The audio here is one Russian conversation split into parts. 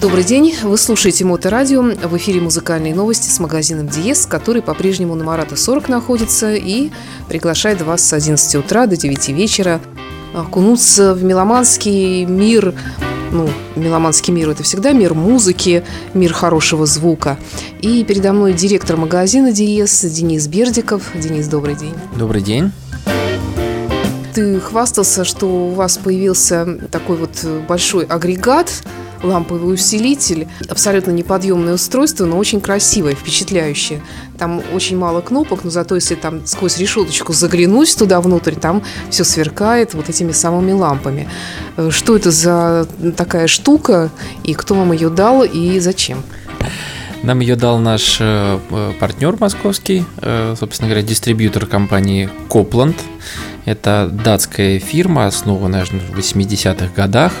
Добрый день, вы слушаете Моторадио, в эфире музыкальные новости с магазином Диес, который по-прежнему на Марата 40 находится и приглашает вас с 11 утра до 9 вечера окунуться в меломанский мир ну, меломанский мир – это всегда мир музыки, мир хорошего звука. И передо мной директор магазина Диес Денис Бердиков. Денис, добрый день. Добрый день. Ты хвастался, что у вас появился такой вот большой агрегат – ламповый усилитель. Абсолютно неподъемное устройство, но очень красивое, впечатляющее. Там очень мало кнопок, но зато если там сквозь решеточку заглянуть туда внутрь, там все сверкает вот этими самыми лампами. Э, что это за такая штука, и кто вам ее дал, и зачем? Нам ее дал наш э, партнер московский, э, собственно говоря, дистрибьютор компании Copland. Это датская фирма, основанная в 80-х годах.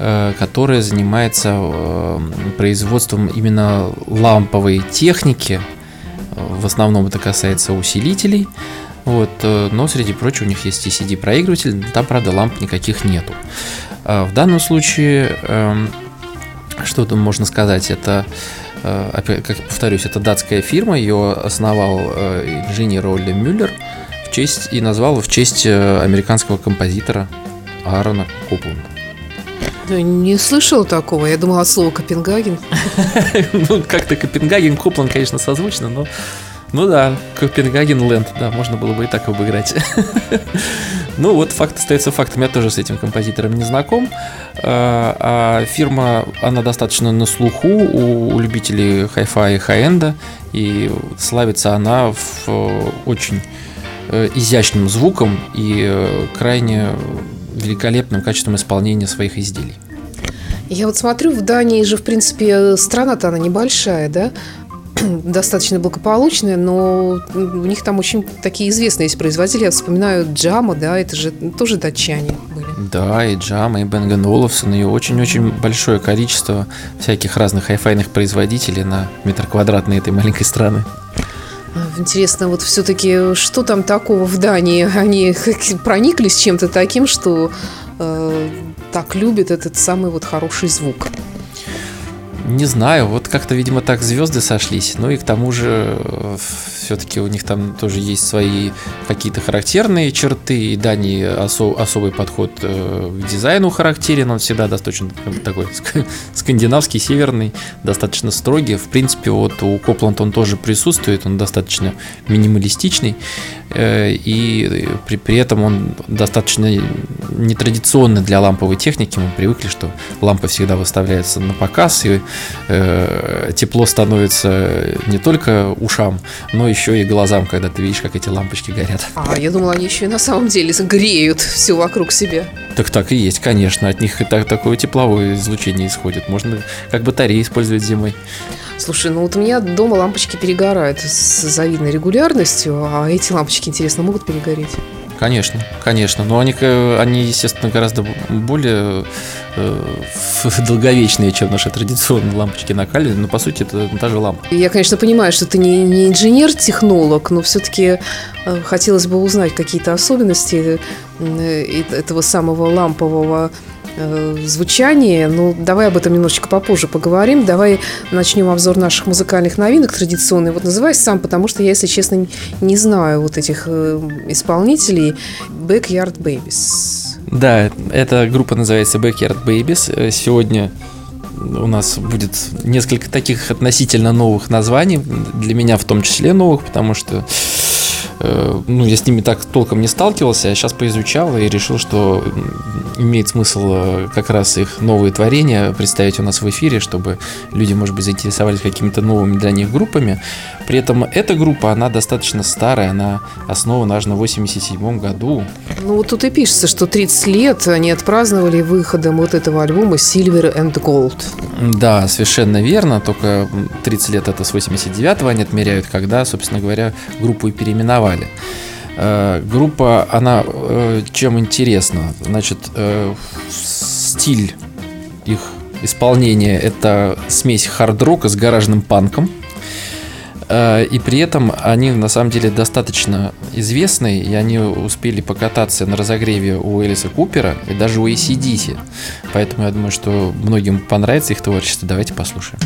Э, которая занимается э, производством именно ламповой техники. В основном это касается усилителей. Вот, э, но среди прочего у них есть и CD-проигрыватель, там, правда, ламп никаких нету. В данном случае, эм, что там можно сказать, это, как повторюсь, это датская фирма, ее основал инженер Олли Мюллер в честь, и назвал в честь американского композитора Аарона Копланда. Не слышал такого. Я думала от слова Копенгаген. Ну, как-то Копенгаген, Копланд, конечно, созвучно, но... Ну да, Копенгаген Ленд, да, можно было бы и так обыграть. ну вот, факт остается фактом. Я тоже с этим композитором не знаком. А, а фирма, она достаточно на слуху у, любителей хай-фая и хай-энда. И славится она в очень э, изящным звуком и э, крайне великолепным качеством исполнения своих изделий. Я вот смотрю, в Дании же, в принципе, страна-то она небольшая, да? достаточно благополучная, но у них там очень такие известные есть производители. Я вспоминаю Джама, да, это же тоже датчане были. Да, и Джама, и Бенган Олафсон, и очень-очень большое количество всяких разных хайфайных производителей на метр квадратный этой маленькой страны. Интересно, вот все-таки что там такого в Дании? Они прониклись чем-то таким, что э, так любят этот самый вот хороший звук? Не знаю, вот как-то, видимо, так звезды сошлись. Ну и к тому же э, все-таки у них там тоже есть свои какие-то характерные черты, и Дани осо- особый подход э, к дизайну характерен, он всегда достаточно такой скандинавский, северный, достаточно строгий. В принципе, вот у Копланд он тоже присутствует, он достаточно минималистичный, и при, при этом он достаточно нетрадиционный для ламповой техники. Мы привыкли, что лампа всегда выставляется на показ, и э, тепло становится не только ушам, но еще и глазам, когда ты видишь, как эти лампочки горят. А, я думала, они еще и на самом деле греют все вокруг себя. Так так и есть, конечно. От них и так, такое тепловое излучение исходит. Можно как батареи использовать зимой. Слушай, ну вот у меня дома лампочки перегорают с завидной регулярностью, а эти лампочки, интересно, могут перегореть? Конечно, конечно. Но они, они естественно, гораздо более э, долговечные, чем наши традиционные лампочки накаливания. Но, по сути, это та же лампа. Я, конечно, понимаю, что ты не, не инженер-технолог, но все-таки э, хотелось бы узнать какие-то особенности э, этого самого лампового Э, звучание. Ну, давай об этом немножечко попозже поговорим. Давай начнем обзор наших музыкальных новинок традиционных. Вот называйся сам, потому что я, если честно, не знаю вот этих э, исполнителей. Backyard Babies. Да, эта группа называется Backyard Babies. Э, сегодня у нас будет несколько таких относительно новых названий, для меня в том числе новых, потому что ну, я с ними так толком не сталкивался, а сейчас поизучал и решил, что имеет смысл э, как раз их новые творения представить у нас в эфире, чтобы люди, может быть, заинтересовались какими-то новыми для них группами. При этом эта группа, она достаточно старая, она основана аж на 87 году. Ну, вот тут и пишется, что 30 лет они отпраздновали выходом вот этого альбома Silver and Gold. Да, совершенно верно, только 30 лет это с 89-го они отмеряют, когда, собственно говоря, группу и переименовали презентовали. Э, группа, она э, чем интересна? Значит, э, стиль их исполнения – это смесь хард-рока с гаражным панком. И при этом они на самом деле достаточно известны, и они успели покататься на разогреве у Элиса Купера и даже у ACDC. Поэтому я думаю, что многим понравится их творчество. Давайте послушаем.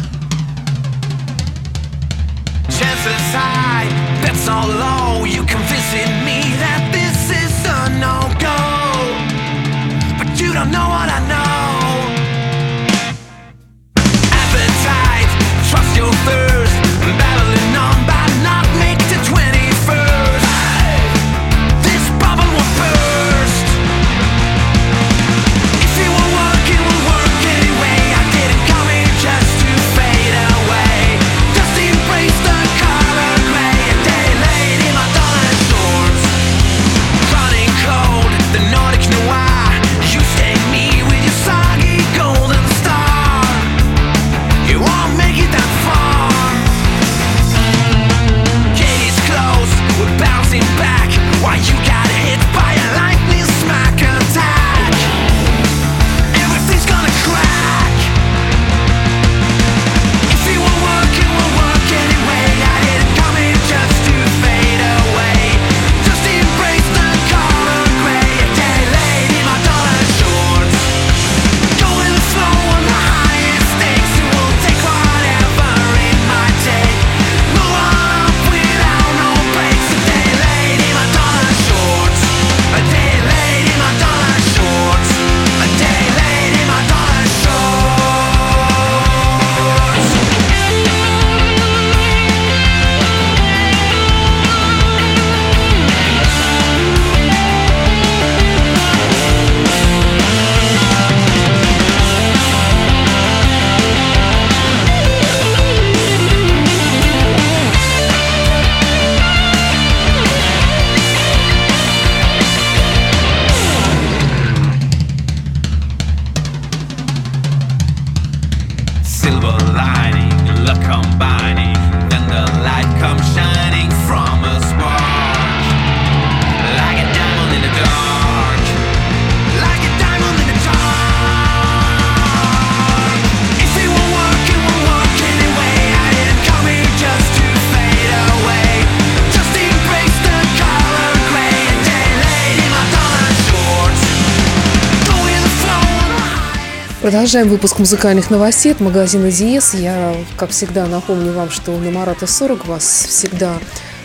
Продолжаем выпуск музыкальных новостей от магазина Диез. Я, как всегда, напомню вам, что на Марата 40 вас всегда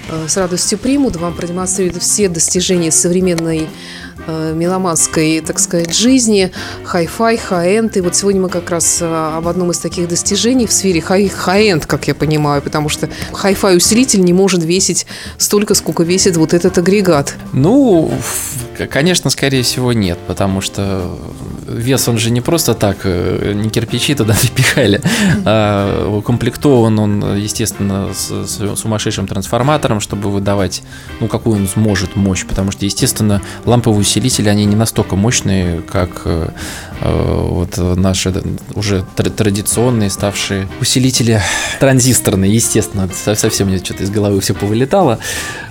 э, с радостью примут. Вам продемонстрируют все достижения современной меломанской, так сказать, жизни, хай-фай, хай-энд. И вот сегодня мы как раз э, об одном из таких достижений в сфере хай-энд, как я понимаю, потому что хай-фай усилитель не может весить столько, сколько весит вот этот агрегат. Ну, конечно, скорее всего, нет, потому что вес, он же не просто так, э, не кирпичи туда припихали, а укомплектован он, естественно, с, с сумасшедшим трансформатором, чтобы выдавать, ну, какую он сможет мощь, потому что, естественно, ламповые усилители, они не настолько мощные, как э, э вот наши уже традиционные, ставшие усилители транзисторные, естественно, совсем мне что-то из головы все повылетало.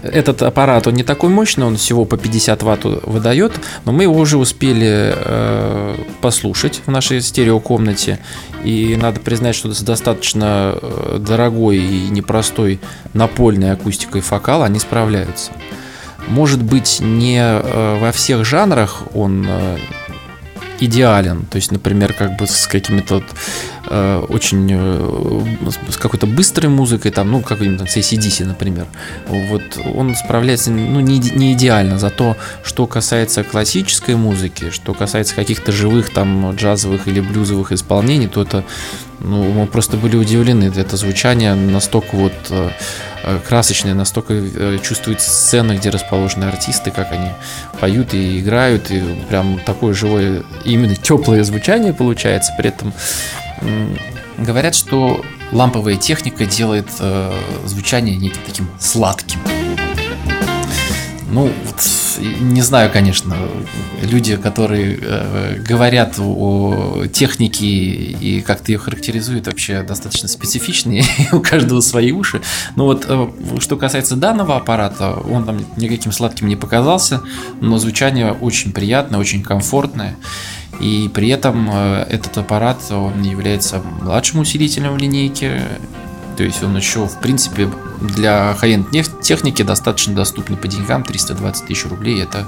Этот аппарат, он не такой мощный, он всего по 50 ватт выдает, но мы его уже успели э, послушать в нашей стереокомнате. И надо признать, что с достаточно э, дорогой и непростой напольной акустикой фокал они справляются. Может быть, не э, во всех жанрах он э, идеален. То есть, например, как бы с какими-то вот, э, очень э, с какой-то быстрой музыкой, там, ну, какой-нибудь с ACDC, например. Вот он справляется ну, не, не идеально. Зато, что касается классической музыки, что касается каких-то живых там джазовых или блюзовых исполнений, то это ну, мы просто были удивлены. Это звучание настолько вот э, э, красочное, настолько э, чувствуется сцена, где расположены артисты, как они поют и играют, и прям такое живое, именно теплое звучание получается. При этом говорят, что ламповая техника делает звучание неким таким сладким. Ну, не знаю, конечно, люди, которые э, говорят о технике и как-то ее характеризуют, вообще достаточно специфичные, у каждого свои уши. Но вот э, что касается данного аппарата, он там никаким сладким не показался, но звучание очень приятное, очень комфортное. И при этом э, этот аппарат, он является младшим усилителем в линейке То есть он еще, в принципе, для high-end техники достаточно доступный по деньгам. 320 тысяч рублей – это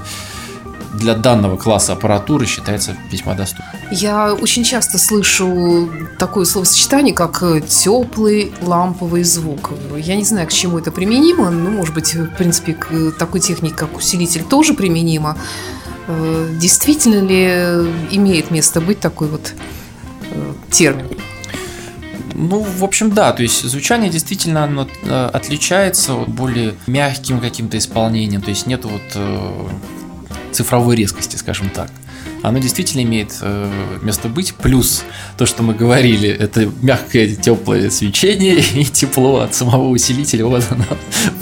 для данного класса аппаратуры считается весьма доступным. Я очень часто слышу такое словосочетание, как теплый ламповый звук. Я не знаю, к чему это применимо, но, может быть, в принципе, к такой технике, как усилитель, тоже применимо. Э, действительно ли имеет место быть такой вот э, термин? Ну, в общем, да, то есть звучание действительно оно э, отличается от более мягким каким-то исполнением, то есть нет вот цифровой резкости, скажем так. Оно действительно имеет э, место быть. Плюс то, что мы говорили, это мягкое теплое свечение и тепло от самого усилителя. Вот оно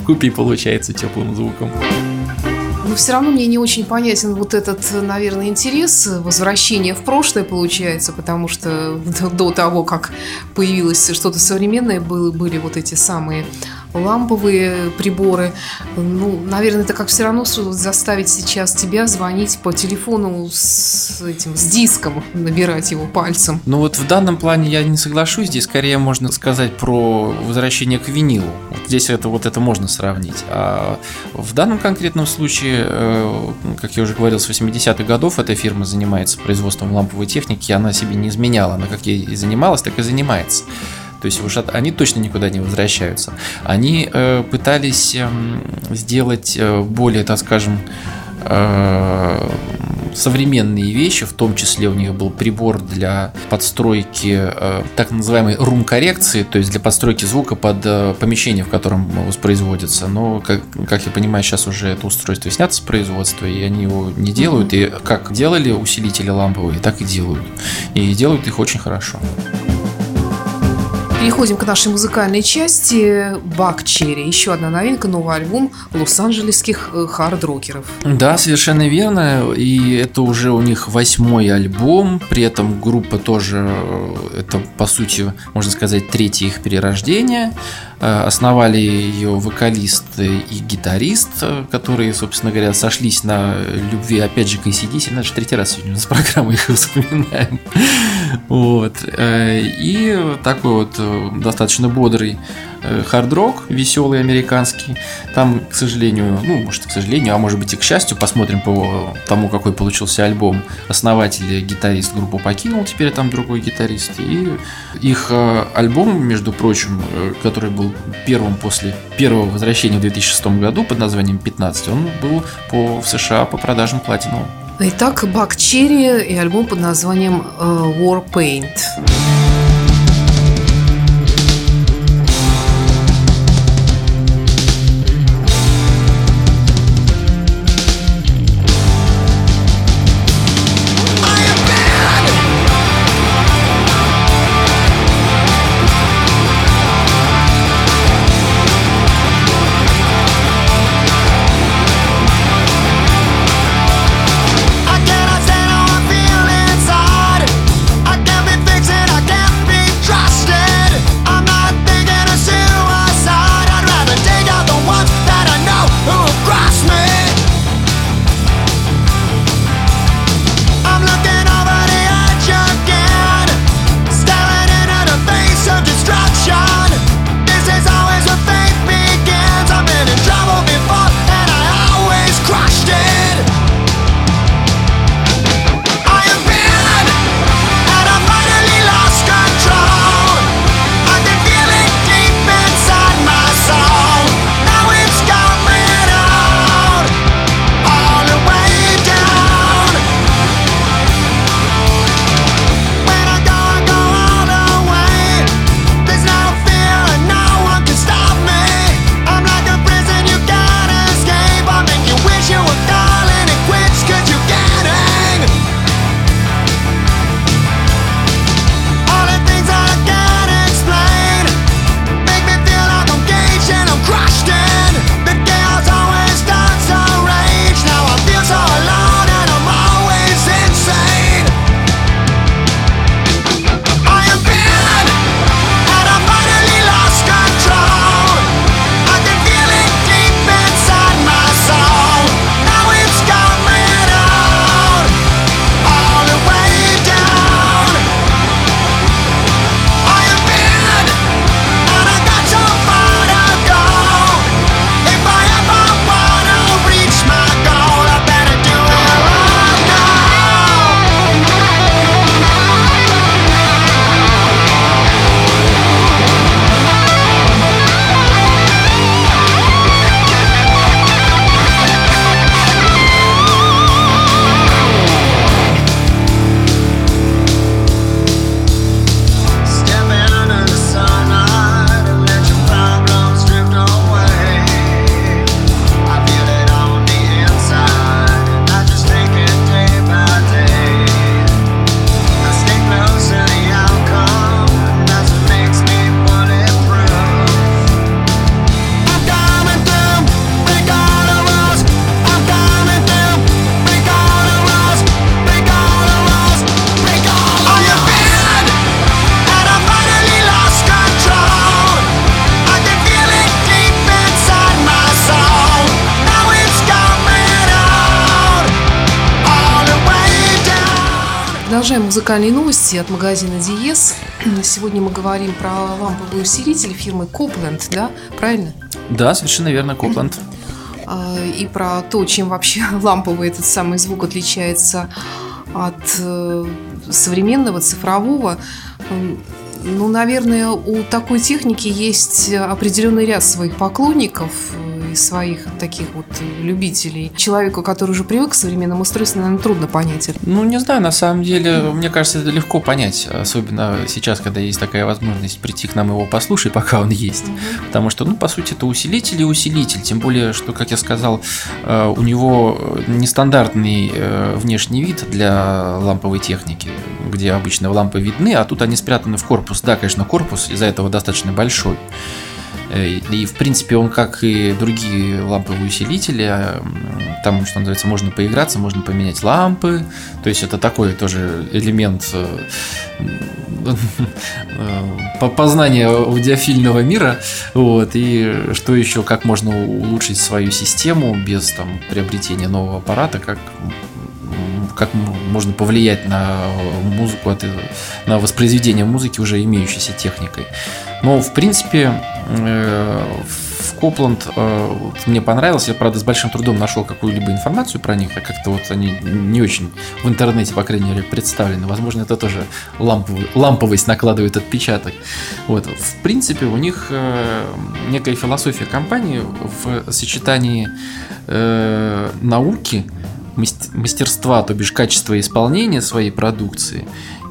в купе получается теплым звуком. Все равно мне не очень понятен вот этот, наверное, интерес возвращения в прошлое получается, потому что до того, как появилось что-то современное, были, были вот эти самые ламповые приборы. Ну, наверное, это как все равно заставить сейчас тебя звонить по телефону с этим, с диском, набирать его пальцем. Ну вот в данном плане я не соглашусь. Здесь скорее можно сказать про возвращение к винилу. Вот здесь это вот это можно сравнить. А в данном конкретном случае, э, как я уже говорил, с 80-х годов эта фирма занимается производством ламповой техники, она себе не изменяла. Она как и занималась, так и занимается. То есть уже они точно никуда не возвращаются. Они э, пытались э, сделать э, более, так скажем, э, современные вещи, в том числе у них был прибор для подстройки э, так называемой рум-коррекции, то есть для подстройки звука под э, помещение, в котором воспроизводится. Но, как, как я понимаю, сейчас уже это устройство снято с производства, и они его не делают. И как делали усилители ламповые, так и делают. И делают их очень хорошо. Переходим к нашей музыкальной части. Бак Черри. Еще одна новинка, новый альбом лос-анджелесских э, хард-рокеров. Да, совершенно верно. И это уже у них восьмой альбом. При этом группа тоже, э, это по сути, можно сказать, третье их перерождение. Э, основали ее вокалист и гитарист, которые, собственно говоря, сошлись на любви, опять же, к ACDC. Наш третий раз сегодня с программой их вспоминаем. Вот. И такой вот достаточно бодрый э, хард-рок, веселый американский. Там, к сожалению, ну, может, к сожалению, а может быть и к счастью, посмотрим по тому, какой получился альбом. Основатель, гитарист группу покинул, теперь там другой гитарист. И их э, альбом, между прочим, э, который был первым после первого возвращения в 2006 году под названием «15», он был по, в США по продажам платиновым. Итак, Бак Черри и альбом под названием War Paint. Продолжаем музыкальные новости от магазина Диес. Сегодня мы говорим про ламповый усилитель фирмы Copland, да? Правильно? Да, совершенно верно, Copland. А, и про то, чем вообще ламповый этот самый звук отличается от э, современного цифрового. Ну, наверное, у такой техники есть определенный ряд своих поклонников, своих таких вот любителей. Человеку, который уже привык к современному устройству, наверное, трудно понять это. Ну, не знаю, на самом деле, мне кажется, это легко понять, особенно сейчас, когда есть такая возможность прийти к нам его послушать, пока он есть. Mm-hmm. Потому что, ну, по сути, это усилитель и усилитель. Тем более, что, как я сказал, э, у него нестандартный э, внешний вид для ламповой техники, где обычно лампы видны, а тут они спрятаны в корпус. Да, конечно, корпус из-за этого достаточно большой. Э, и, в принципе, он, как и другие ламповые усилители, э, там, что называется, можно поиграться, можно поменять лампы. То есть это такой тоже элемент э, познания аудиофильного мира. Вот, и что еще, как можно улучшить свою систему без там, приобретения нового аппарата, как как можно повлиять на музыку, на воспроизведение музыки уже имеющейся техникой. Но, в принципе, э, в Копланд э, мне понравилось. Я, правда, с большим трудом нашел какую-либо информацию про них, а как-то вот они не очень в интернете, по крайней мере, представлены. Возможно, это тоже ламповый, ламповость накладывает отпечаток. Вот. В принципе, у них э, некая философия компании в сочетании э, науки, мастерства, то бишь качества исполнения своей продукции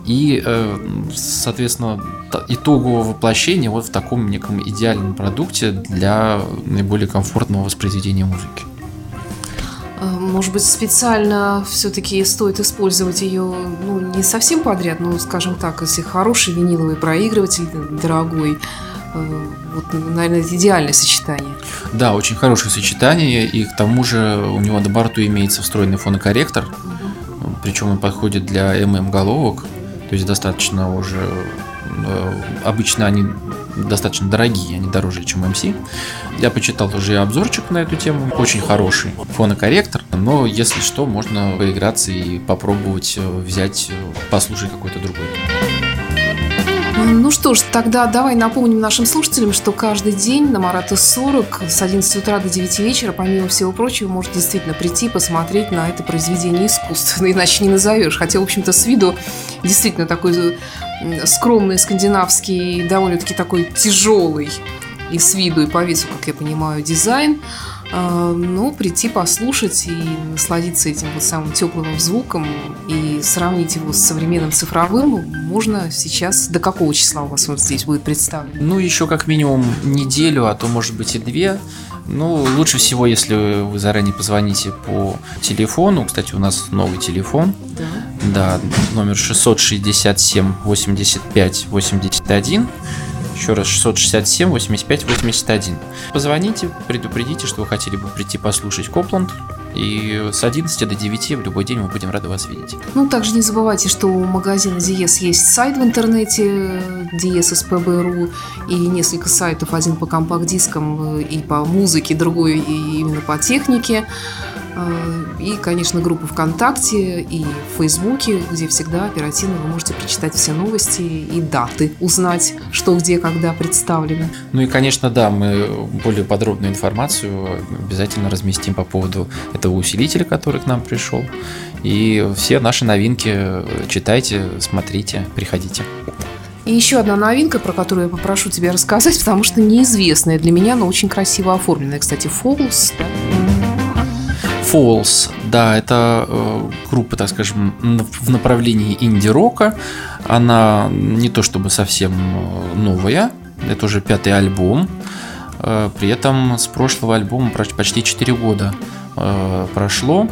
и, э, соответственно, итогового воплощения вот в таком неком идеальном продукте для наиболее комфортного воспроизведения музыки. Э, может быть, специально все-таки стоит использовать ее ну, не совсем подряд, но, скажем так, если хороший виниловый проигрыватель, дорогой, вот, наверное, это идеальное сочетание. Да, очень хорошее сочетание, и к тому же у него на борту имеется встроенный фонокорректор, угу. причем он подходит для ММ головок, то есть достаточно уже э, обычно они достаточно дорогие, они дороже, чем MC. Я почитал уже обзорчик на эту тему, очень хороший фонокорректор, но если что, можно поиграться и попробовать э, взять, э, послушать какой-то другой. Ну что ж, тогда давай напомним нашим слушателям, что каждый день на Марата 40 с 11 утра до 9 вечера, помимо всего прочего, может действительно прийти посмотреть на это произведение искусства, иначе не назовешь. Хотя, в общем-то, с виду действительно такой скромный скандинавский, довольно-таки такой тяжелый и с виду, и по весу, как я понимаю, дизайн – а, ну, прийти послушать и насладиться этим вот самым теплым звуком и сравнить его с современным цифровым можно сейчас. До какого числа у вас он здесь будет представлен? Ну, еще как минимум неделю, а то может быть и две. Ну, лучше всего, если вы заранее позвоните по телефону. Кстати, у нас новый телефон. Да. Да, номер 667 85 81. Еще раз 667 85 81. Позвоните, предупредите, что вы хотели бы прийти послушать Копланд. И с 11 до 9 в любой день мы будем рады вас видеть. Ну, также не забывайте, что у магазина Диес есть сайт в интернете Dies.spb.ru и несколько сайтов, один по компакт-дискам и по музыке, другой и именно по технике. Э, и, конечно, группы ВКонтакте и в Фейсбуке, где всегда оперативно вы можете прочитать все новости и даты, узнать, что где, когда представлено. Ну и, конечно, да, мы более подробную информацию обязательно разместим по поводу этого усилителя, который к нам пришел. И все наши новинки читайте, смотрите, приходите. И еще одна новинка, про которую я попрошу тебя рассказать, потому что неизвестная для меня, но очень красиво оформленная. Кстати, Falls, да? Falls, да, это э, группа, так скажем, в направлении инди-рока. Она не то чтобы совсем э, новая, это уже пятый альбом. Э, при этом с прошлого альбома почти 4 года прошло.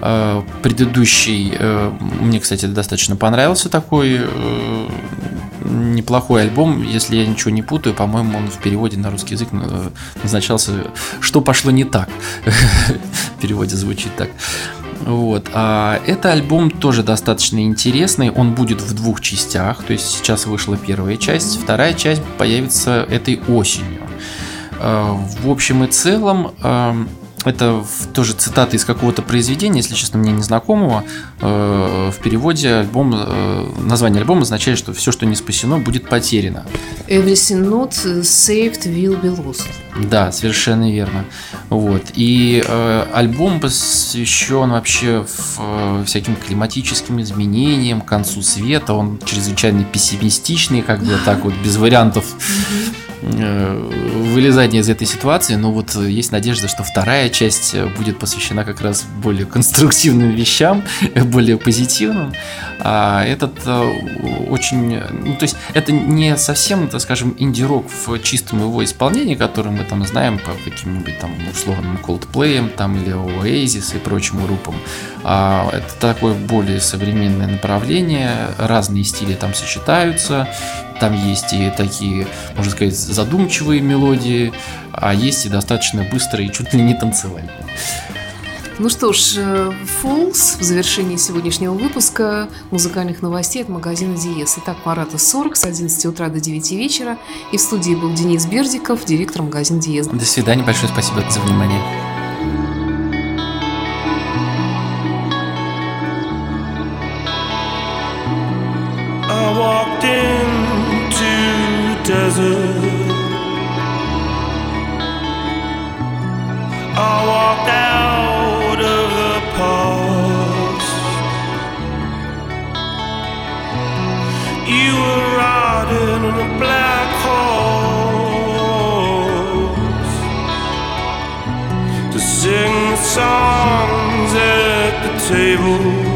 Э, предыдущий, э, мне, кстати, достаточно понравился такой э, неплохой альбом, если я ничего не путаю, по-моему, он в переводе на русский язык назначался «Что пошло не так?» В переводе звучит так. Вот. А это альбом тоже достаточно интересный. Он будет в двух частях. То есть сейчас вышла первая часть, вторая часть появится этой осенью. В общем и целом, эм, это тоже цитата из какого-то произведения, если честно, мне незнакомого. Э, в переводе альбом, э, название альбома означает, что все, что не спасено, будет потеряно. Everything not saved will be lost. Да, совершенно верно. Вот. И э, альбом посвящен вообще в, э, всяким климатическим изменениям, концу света. Он чрезвычайно пессимистичный, как бы так вот, без вариантов. Mm-hmm Э, вылезания из этой ситуации, но вот есть надежда, что вторая часть будет посвящена как раз более конструктивным вещам, более позитивным. А этот э, очень, ну то есть это не совсем, так скажем, инди-рок в чистом его исполнении, который мы там знаем по каким-нибудь там условным Coldplay там или Oasis и прочим группам. А это такое более современное направление, разные стили там сочетаются, там есть и такие, можно сказать, задумчивые мелодии, а есть и достаточно быстрые, чуть ли не танцевальные. Ну что ж, Falls в завершении сегодняшнего выпуска музыкальных новостей от магазина Диес. Итак, Марата 40 с 11 утра до 9 вечера. И в студии был Денис Бердиков, директор магазина Диес. До свидания, большое спасибо за внимание. I walked into desert I walked out of the past. You were riding on a black horse to sing the songs at the table.